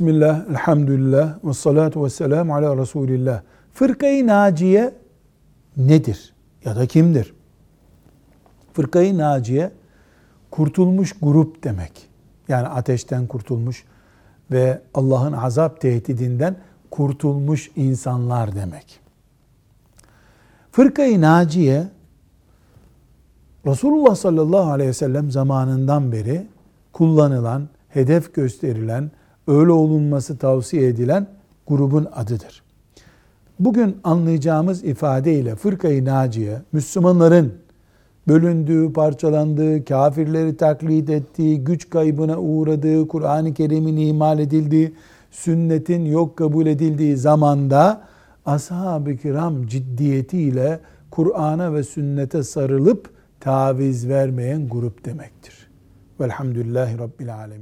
Bismillah, elhamdülillah, ve salatu ve selamu ala Resulillah. Fırkayı Naciye nedir? Ya da kimdir? Fırkayı Naciye, kurtulmuş grup demek. Yani ateşten kurtulmuş ve Allah'ın azap tehdidinden kurtulmuş insanlar demek. Fırkayı Naciye, Resulullah sallallahu aleyhi ve sellem zamanından beri kullanılan, hedef gösterilen, öyle olunması tavsiye edilen grubun adıdır. Bugün anlayacağımız ifadeyle fırkayı naciye, Müslümanların bölündüğü, parçalandığı, kafirleri taklit ettiği, güç kaybına uğradığı, Kur'an-ı Kerim'in imal edildiği, sünnetin yok kabul edildiği zamanda ashab-ı kiram ciddiyetiyle Kur'an'a ve sünnete sarılıp taviz vermeyen grup demektir. Velhamdülillahi Rabbil Alemin.